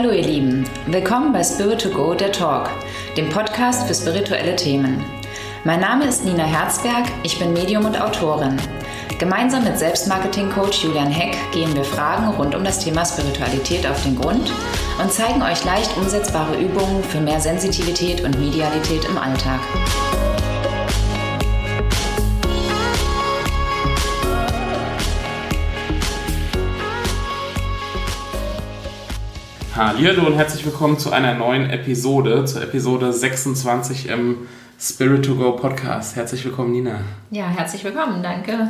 Hallo ihr Lieben, willkommen bei Spirit to Go, der Talk, dem Podcast für spirituelle Themen. Mein Name ist Nina Herzberg, ich bin Medium und Autorin. Gemeinsam mit Selbstmarketing-Coach Julian Heck gehen wir Fragen rund um das Thema Spiritualität auf den Grund und zeigen euch leicht umsetzbare Übungen für mehr Sensitivität und Medialität im Alltag. Hallo und herzlich willkommen zu einer neuen Episode, zur Episode 26 im Spirit to Go Podcast. Herzlich willkommen, Nina. Ja, herzlich willkommen, danke.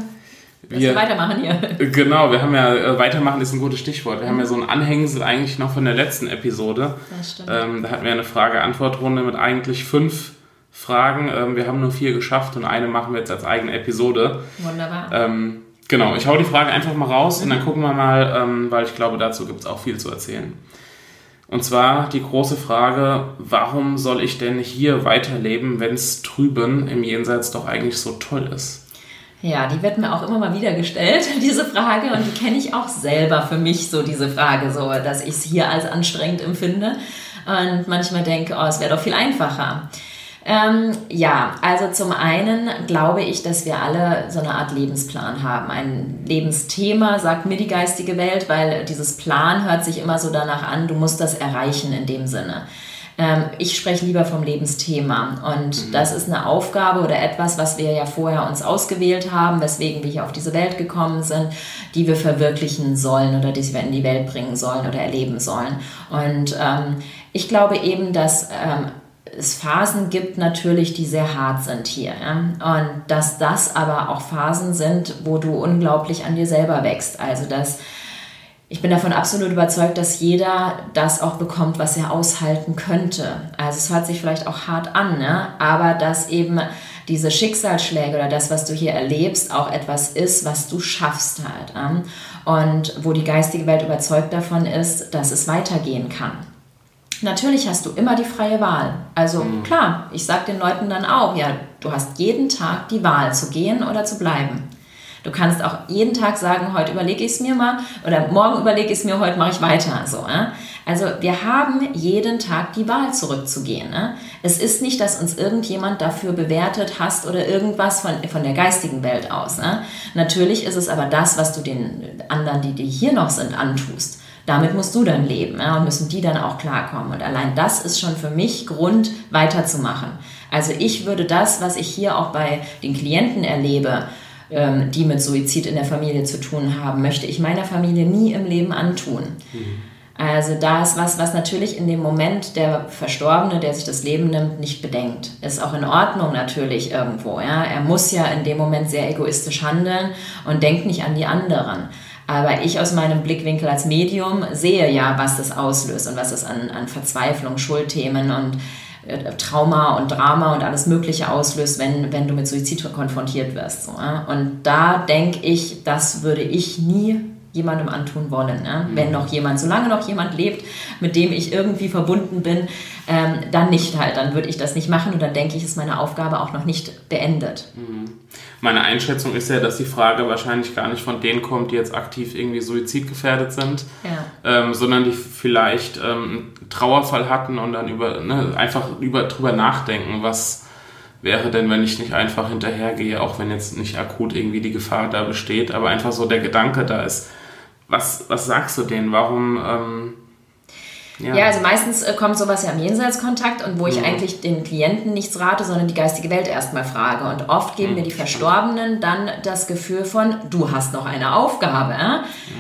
Dass wir, wir weitermachen hier. Genau, wir haben ja, äh, weitermachen ist ein gutes Stichwort. Wir mhm. haben ja so ein Anhängsel eigentlich noch von der letzten Episode. Das stimmt. Ähm, da hatten wir eine Frage-Antwort-Runde mit eigentlich fünf Fragen. Ähm, wir haben nur vier geschafft und eine machen wir jetzt als eigene Episode. Wunderbar. Ähm, genau, ich hau die Frage einfach mal raus mhm. und dann gucken wir mal, ähm, weil ich glaube, dazu gibt es auch viel zu erzählen. Und zwar die große Frage, warum soll ich denn hier weiterleben, wenn es drüben im Jenseits doch eigentlich so toll ist? Ja, die wird mir auch immer mal wieder gestellt, diese Frage. Und die kenne ich auch selber für mich, so diese Frage, so, dass ich es hier als anstrengend empfinde. Und manchmal denke, oh, es wäre doch viel einfacher. Ähm, ja, also zum einen glaube ich, dass wir alle so eine Art Lebensplan haben. Ein Lebensthema, sagt mir die geistige Welt, weil dieses Plan hört sich immer so danach an, du musst das erreichen in dem Sinne. Ähm, ich spreche lieber vom Lebensthema und mhm. das ist eine Aufgabe oder etwas, was wir ja vorher uns ausgewählt haben, weswegen wir hier auf diese Welt gekommen sind, die wir verwirklichen sollen oder die wir in die Welt bringen sollen oder erleben sollen. Und ähm, ich glaube eben, dass ähm, es Phasen gibt natürlich, die sehr hart sind hier. Ja? Und dass das aber auch Phasen sind, wo du unglaublich an dir selber wächst. Also dass ich bin davon absolut überzeugt, dass jeder das auch bekommt, was er aushalten könnte. Also es hört sich vielleicht auch hart an, ne? aber dass eben diese Schicksalsschläge oder das, was du hier erlebst, auch etwas ist, was du schaffst halt. Und wo die geistige Welt überzeugt davon ist, dass es weitergehen kann. Natürlich hast du immer die freie Wahl. Also mhm. klar, ich sage den Leuten dann auch, ja, du hast jeden Tag die Wahl zu gehen oder zu bleiben. Du kannst auch jeden Tag sagen, heute überlege ich es mir mal oder morgen überlege ich es mir, heute mache ich weiter. So, äh? Also wir haben jeden Tag die Wahl zurückzugehen. Äh? Es ist nicht, dass uns irgendjemand dafür bewertet hast oder irgendwas von, von der geistigen Welt aus. Äh? Natürlich ist es aber das, was du den anderen, die, die hier noch sind, antust damit musst du dann leben ja, und müssen die dann auch klarkommen. Und allein das ist schon für mich Grund, weiterzumachen. Also ich würde das, was ich hier auch bei den Klienten erlebe, ähm, die mit Suizid in der Familie zu tun haben, möchte ich meiner Familie nie im Leben antun. Mhm. Also da ist was, was natürlich in dem Moment der Verstorbene, der sich das Leben nimmt, nicht bedenkt. Ist auch in Ordnung natürlich irgendwo. Ja? Er muss ja in dem Moment sehr egoistisch handeln und denkt nicht an die anderen. Aber ich aus meinem Blickwinkel als Medium sehe ja, was das auslöst und was es an, an Verzweiflung, Schuldthemen und äh, Trauma und Drama und alles Mögliche auslöst, wenn, wenn du mit Suizid konfrontiert wirst. Und da denke ich, das würde ich nie jemandem antun wollen. Ne? Mhm. Wenn noch jemand, solange noch jemand lebt, mit dem ich irgendwie verbunden bin, ähm, dann nicht halt. Dann würde ich das nicht machen und dann denke ich, ist meine Aufgabe auch noch nicht beendet. Mhm. Meine Einschätzung ist ja, dass die Frage wahrscheinlich gar nicht von denen kommt, die jetzt aktiv irgendwie suizidgefährdet sind, ja. ähm, sondern die vielleicht ähm, einen Trauerfall hatten und dann über, ne, einfach über, drüber nachdenken, was wäre denn, wenn ich nicht einfach hinterhergehe, auch wenn jetzt nicht akut irgendwie die Gefahr da besteht, aber einfach so der Gedanke da ist, was, was sagst du denen? Warum? Ähm, ja. ja. also meistens äh, kommt sowas ja im Jenseitskontakt und wo ich ja. eigentlich den Klienten nichts rate, sondern die geistige Welt erstmal frage. Und oft geben mhm. mir die Verstorbenen dann das Gefühl von, du hast noch eine Aufgabe.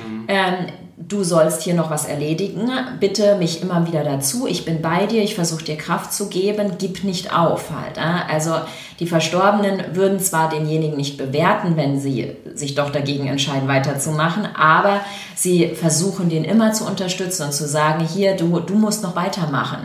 Mhm. Ähm, du sollst hier noch was erledigen, bitte mich immer wieder dazu, ich bin bei dir, ich versuche dir Kraft zu geben, gib nicht auf halt. Also die Verstorbenen würden zwar denjenigen nicht bewerten, wenn sie sich doch dagegen entscheiden, weiterzumachen, aber sie versuchen den immer zu unterstützen und zu sagen, hier, du, du musst noch weitermachen.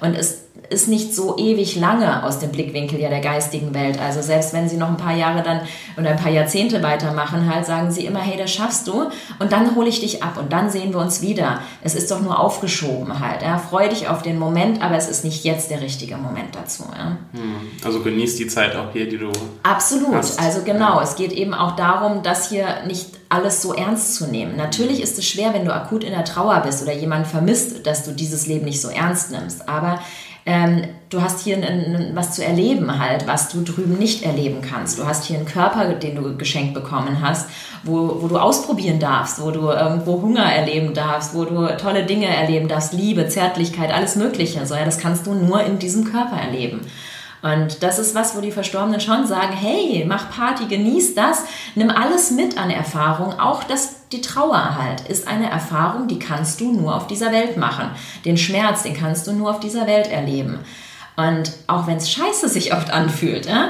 Und es ist nicht so ewig lange aus dem Blickwinkel ja der geistigen Welt. Also selbst wenn sie noch ein paar Jahre dann oder ein paar Jahrzehnte weitermachen, halt sagen sie immer, hey, das schaffst du und dann hole ich dich ab und dann sehen wir uns wieder. Es ist doch nur aufgeschoben halt. Ja. Freu dich auf den Moment, aber es ist nicht jetzt der richtige Moment dazu. Ja. Hm. Also genieß die Zeit auch hier, die du. Absolut. Hast. Also genau. Ja. Es geht eben auch darum, dass hier nicht alles so ernst zu nehmen. Natürlich ist es schwer, wenn du akut in der Trauer bist oder jemand vermisst, dass du dieses Leben nicht so ernst nimmst. Aber ähm, du hast hier ein, ein, was zu erleben halt, was du drüben nicht erleben kannst. Du hast hier einen Körper, den du geschenkt bekommen hast, wo, wo du ausprobieren darfst, wo du irgendwo Hunger erleben darfst, wo du tolle Dinge erleben darfst, Liebe, Zärtlichkeit, alles Mögliche. So, ja, das kannst du nur in diesem Körper erleben. Und das ist was, wo die Verstorbenen schon sagen, hey, mach Party, genieß das, nimm alles mit an Erfahrung, auch das, die Trauer halt, ist eine Erfahrung, die kannst du nur auf dieser Welt machen. Den Schmerz, den kannst du nur auf dieser Welt erleben. Und auch wenn es scheiße sich oft anfühlt, äh,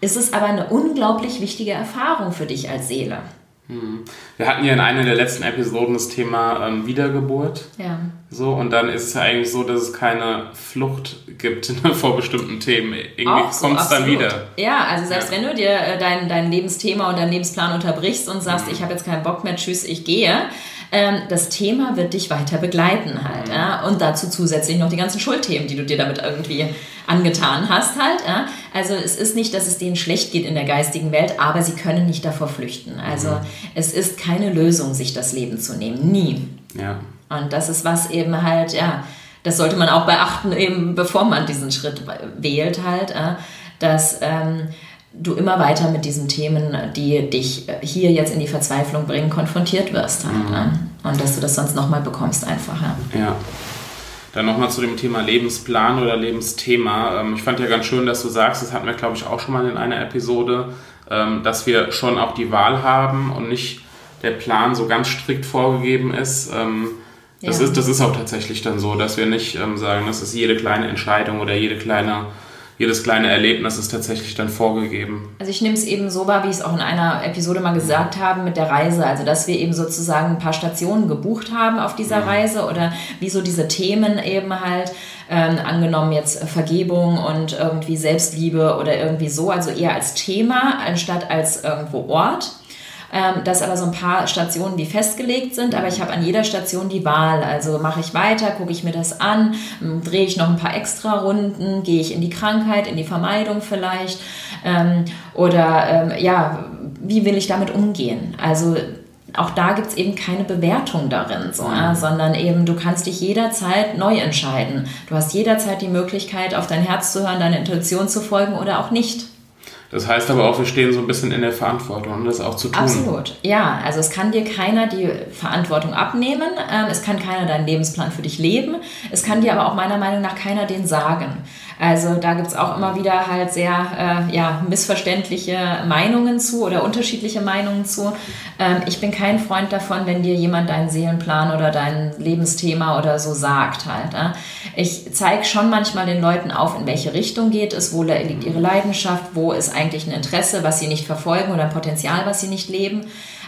ist es aber eine unglaublich wichtige Erfahrung für dich als Seele. Hm. Wir hatten ja in einer der letzten Episoden das Thema ähm, Wiedergeburt. Ja. So, und dann ist es ja eigentlich so, dass es keine Flucht gibt vor bestimmten Themen. Irgendwie so, kommt es dann wieder. Ja, also selbst ja. wenn du dir äh, dein, dein Lebensthema und deinen Lebensplan unterbrichst und sagst, mhm. ich habe jetzt keinen Bock mehr, tschüss, ich gehe, ähm, das Thema wird dich weiter begleiten halt. Mhm. Ja? Und dazu zusätzlich noch die ganzen Schuldthemen, die du dir damit irgendwie angetan hast halt. Ja? Also es ist nicht, dass es denen schlecht geht in der geistigen Welt, aber sie können nicht davor flüchten. Also mhm. es ist keine Lösung, sich das Leben zu nehmen. Nie. Ja. Und das ist was eben halt, ja, das sollte man auch beachten, eben bevor man diesen Schritt wählt halt, dass ähm, du immer weiter mit diesen Themen, die dich hier jetzt in die Verzweiflung bringen, konfrontiert wirst. Halt, mhm. Und dass du das sonst nochmal bekommst einfach. Ja. ja. Dann nochmal zu dem Thema Lebensplan oder Lebensthema. Ähm, ich fand ja ganz schön, dass du sagst, das hatten wir, glaube ich, auch schon mal in einer Episode, ähm, dass wir schon auch die Wahl haben und nicht der Plan so ganz strikt vorgegeben ist. Ähm, das, ja. ist, das ist auch tatsächlich dann so, dass wir nicht sagen, das ist jede kleine Entscheidung oder jede kleine jedes kleine Erlebnis ist tatsächlich dann vorgegeben. Also ich nehme es eben so wahr, wie ich es auch in einer Episode mal gesagt habe mit der Reise. Also dass wir eben sozusagen ein paar Stationen gebucht haben auf dieser mhm. Reise oder wie so diese Themen eben halt, ähm, angenommen jetzt Vergebung und irgendwie Selbstliebe oder irgendwie so, also eher als Thema anstatt als irgendwo Ort ähm, dass aber so ein paar Stationen wie festgelegt sind, aber ich habe an jeder Station die Wahl. Also mache ich weiter, gucke ich mir das an, ähm, drehe ich noch ein paar extra Runden, gehe ich in die Krankheit, in die Vermeidung vielleicht ähm, oder ähm, ja, wie will ich damit umgehen? Also auch da gibt es eben keine Bewertung darin, so, ja, sondern eben du kannst dich jederzeit neu entscheiden. Du hast jederzeit die Möglichkeit, auf dein Herz zu hören, deine Intuition zu folgen oder auch nicht. Das heißt aber auch, wir stehen so ein bisschen in der Verantwortung, das auch zu tun. Absolut, ja. Also es kann dir keiner die Verantwortung abnehmen, ähm, es kann keiner deinen Lebensplan für dich leben, es kann dir aber auch meiner Meinung nach keiner den sagen. Also da gibt es auch immer wieder halt sehr äh, ja, missverständliche Meinungen zu oder unterschiedliche Meinungen zu. Ähm, ich bin kein Freund davon, wenn dir jemand deinen Seelenplan oder dein Lebensthema oder so sagt halt. Äh. Ich zeige schon manchmal den Leuten auf, in welche Richtung geht es, wo liegt ihre Leidenschaft, wo ist eigentlich ein Interesse, was sie nicht verfolgen oder ein Potenzial, was sie nicht leben.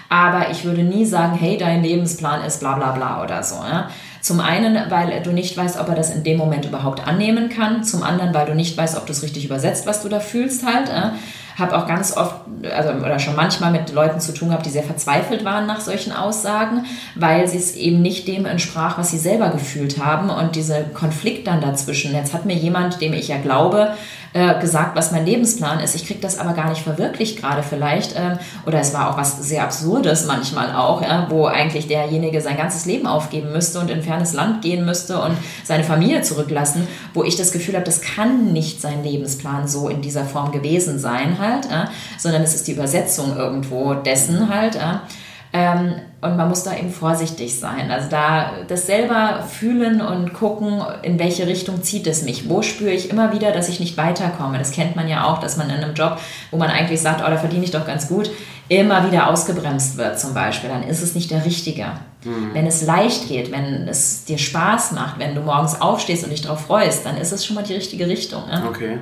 Aber ich würde nie sagen, hey, dein Lebensplan ist bla bla bla oder so. Ja? Zum einen, weil du nicht weißt, ob er das in dem Moment überhaupt annehmen kann. Zum anderen, weil du nicht weißt, ob du es richtig übersetzt, was du da fühlst halt. Äh. Habe auch ganz oft, also oder schon manchmal mit Leuten zu tun gehabt, die sehr verzweifelt waren nach solchen Aussagen, weil sie es eben nicht dem entsprach, was sie selber gefühlt haben. Und dieser Konflikt dann dazwischen. Jetzt hat mir jemand, dem ich ja glaube, äh, gesagt, was mein Lebensplan ist. Ich kriege das aber gar nicht verwirklicht gerade vielleicht. Äh, oder es war auch was sehr Absurdes manchmal auch, wo eigentlich derjenige sein ganzes Leben aufgeben müsste und in fernes Land gehen müsste und seine Familie zurücklassen, wo ich das Gefühl habe, das kann nicht sein Lebensplan so in dieser Form gewesen sein halt, äh, sondern es ist die Übersetzung irgendwo dessen halt. Ähm, und man muss da eben vorsichtig sein. Also da das selber fühlen und gucken, in welche Richtung zieht es mich. Wo spüre ich immer wieder, dass ich nicht weiterkomme. Das kennt man ja auch, dass man in einem Job, wo man eigentlich sagt, oh, da verdiene ich doch ganz gut, immer wieder ausgebremst wird zum Beispiel. Dann ist es nicht der Richtige. Mhm. Wenn es leicht geht, wenn es dir Spaß macht, wenn du morgens aufstehst und dich darauf freust, dann ist es schon mal die richtige Richtung. Ne? Okay.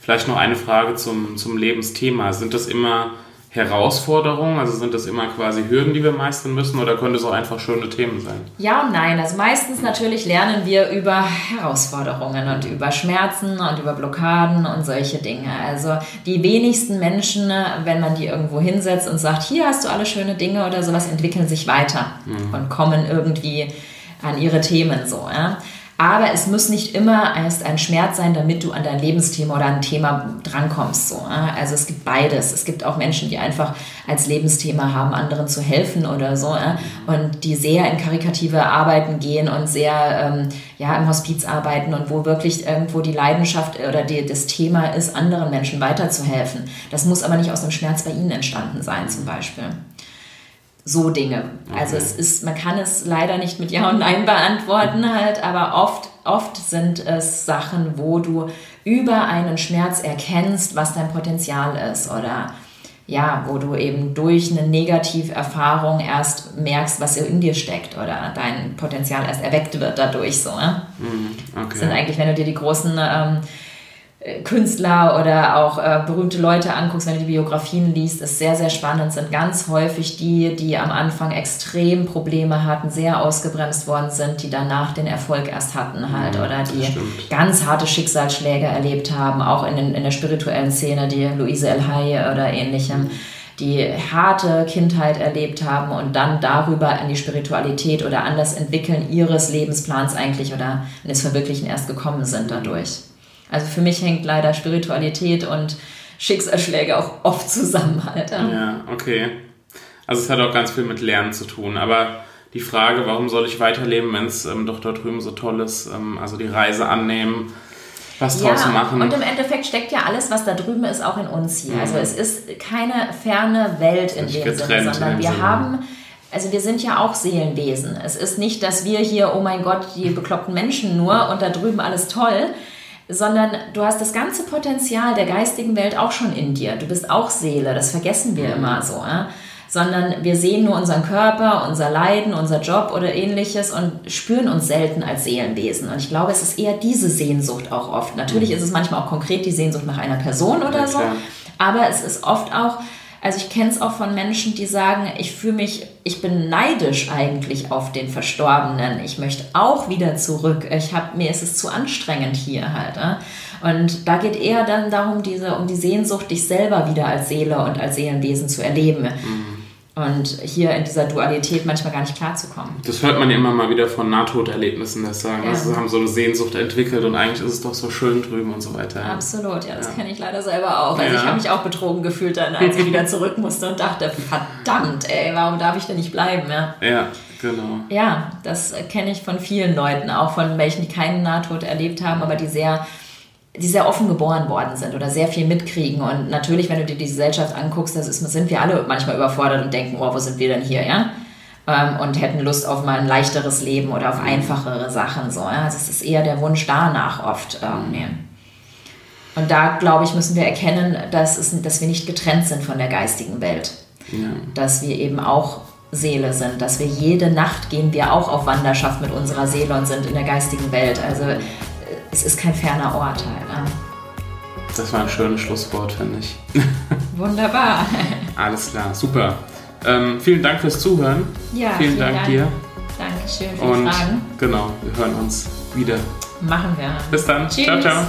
Vielleicht noch eine Frage zum, zum Lebensthema. Sind das immer Herausforderungen? Also sind das immer quasi Hürden, die wir meistern müssen oder können das auch einfach schöne Themen sein? Ja und nein. Also meistens natürlich lernen wir über Herausforderungen und über Schmerzen und über Blockaden und solche Dinge. Also die wenigsten Menschen, wenn man die irgendwo hinsetzt und sagt, hier hast du alle schöne Dinge oder sowas, entwickeln sich weiter mhm. und kommen irgendwie an ihre Themen so. Ja? Aber es muss nicht immer erst ein Schmerz sein, damit du an dein Lebensthema oder ein Thema drankommst. So. Also es gibt beides. Es gibt auch Menschen, die einfach als Lebensthema haben, anderen zu helfen oder so. Und die sehr in karikative Arbeiten gehen und sehr ähm, ja, im Hospiz arbeiten und wo wirklich irgendwo die Leidenschaft oder die, das Thema ist, anderen Menschen weiterzuhelfen. Das muss aber nicht aus einem Schmerz bei ihnen entstanden sein, zum Beispiel so Dinge. Also es ist, man kann es leider nicht mit Ja und Nein beantworten halt, aber oft, oft sind es Sachen, wo du über einen Schmerz erkennst, was dein Potenzial ist oder ja, wo du eben durch eine Negativerfahrung erst merkst, was in dir steckt oder dein Potenzial erst erweckt wird dadurch so. Ne? Okay. Das sind eigentlich, wenn du dir die großen ähm, Künstler oder auch äh, berühmte Leute anguckst, wenn du die Biografien liest, ist sehr, sehr spannend, sind ganz häufig die, die am Anfang extrem Probleme hatten, sehr ausgebremst worden sind, die danach den Erfolg erst hatten halt ja, oder die ganz harte Schicksalsschläge erlebt haben, auch in, den, in der spirituellen Szene, die Luise El Haye oder ähnlichem die harte Kindheit erlebt haben und dann darüber an die Spiritualität oder an das Entwickeln ihres Lebensplans eigentlich oder in das Verwirklichen erst gekommen sind dadurch. Also für mich hängt leider Spiritualität und Schicksalsschläge auch oft zusammen halt. Ja, okay. Also es hat auch ganz viel mit Lernen zu tun. Aber die Frage, warum soll ich weiterleben, wenn es ähm, doch dort drüben so toll ist, ähm, also die Reise annehmen, was draus ja, machen. Und im Endeffekt steckt ja alles, was da drüben ist, auch in uns hier. Also mhm. Also es ist keine ferne Welt in dem Sinne, sondern wir Sinne. haben also wir sind ja auch Seelenwesen. Es ist nicht, dass wir hier, oh mein Gott, die bekloppten Menschen nur und da drüben alles toll, sondern du hast das ganze Potenzial der geistigen Welt auch schon in dir. Du bist auch Seele, das vergessen wir mhm. immer so. Ja? Sondern wir sehen nur unseren Körper, unser Leiden, unser Job oder ähnliches und spüren uns selten als Seelenwesen. Und ich glaube, es ist eher diese Sehnsucht auch oft. Natürlich mhm. ist es manchmal auch konkret die Sehnsucht nach einer Person oder ja, so, aber es ist oft auch also ich kenne es auch von Menschen, die sagen, ich fühle mich, ich bin neidisch eigentlich auf den Verstorbenen. Ich möchte auch wieder zurück. Ich hab, mir ist es zu anstrengend hier halt. Und da geht eher dann darum, diese, um die Sehnsucht, dich selber wieder als Seele und als Seelenwesen zu erleben. Mhm und hier in dieser Dualität manchmal gar nicht klarzukommen. Das hört man ja immer mal wieder von Nahtoderlebnissen, dass sagen, ja. also sie haben so eine Sehnsucht entwickelt und eigentlich ist es doch so schön drüben und so weiter. Absolut, ja, das ja. kenne ich leider selber auch. Also ja. ich habe mich auch betrogen gefühlt dann, als ich wieder zurück musste und dachte, verdammt, ey, warum darf ich denn nicht bleiben? Ja, ja genau. Ja, das kenne ich von vielen Leuten, auch von welchen, die keinen Nahtod erlebt haben, aber die sehr die sehr offen geboren worden sind oder sehr viel mitkriegen. Und natürlich, wenn du dir die Gesellschaft anguckst, das ist, sind wir alle manchmal überfordert und denken, oh, wo sind wir denn hier, ja? Ähm, und hätten Lust auf mal ein leichteres Leben oder auf einfachere Sachen. So, ja? Das ist eher der Wunsch danach oft. Ähm, und da, glaube ich, müssen wir erkennen, dass, es, dass wir nicht getrennt sind von der geistigen Welt. Ja. Dass wir eben auch Seele sind, dass wir jede Nacht gehen wir auch auf Wanderschaft mit unserer Seele und sind in der geistigen Welt. Also es ist kein ferner Ort halt. Ne? Das war ein schönes Schlusswort, finde ich. Wunderbar. Alles klar, super. Ähm, vielen Dank fürs Zuhören. Ja, vielen, vielen Dank, Dank, dir. Dankeschön für Und die Fragen. Genau, wir hören uns wieder. Machen wir. Bis dann. Tschüss. Ciao, ciao.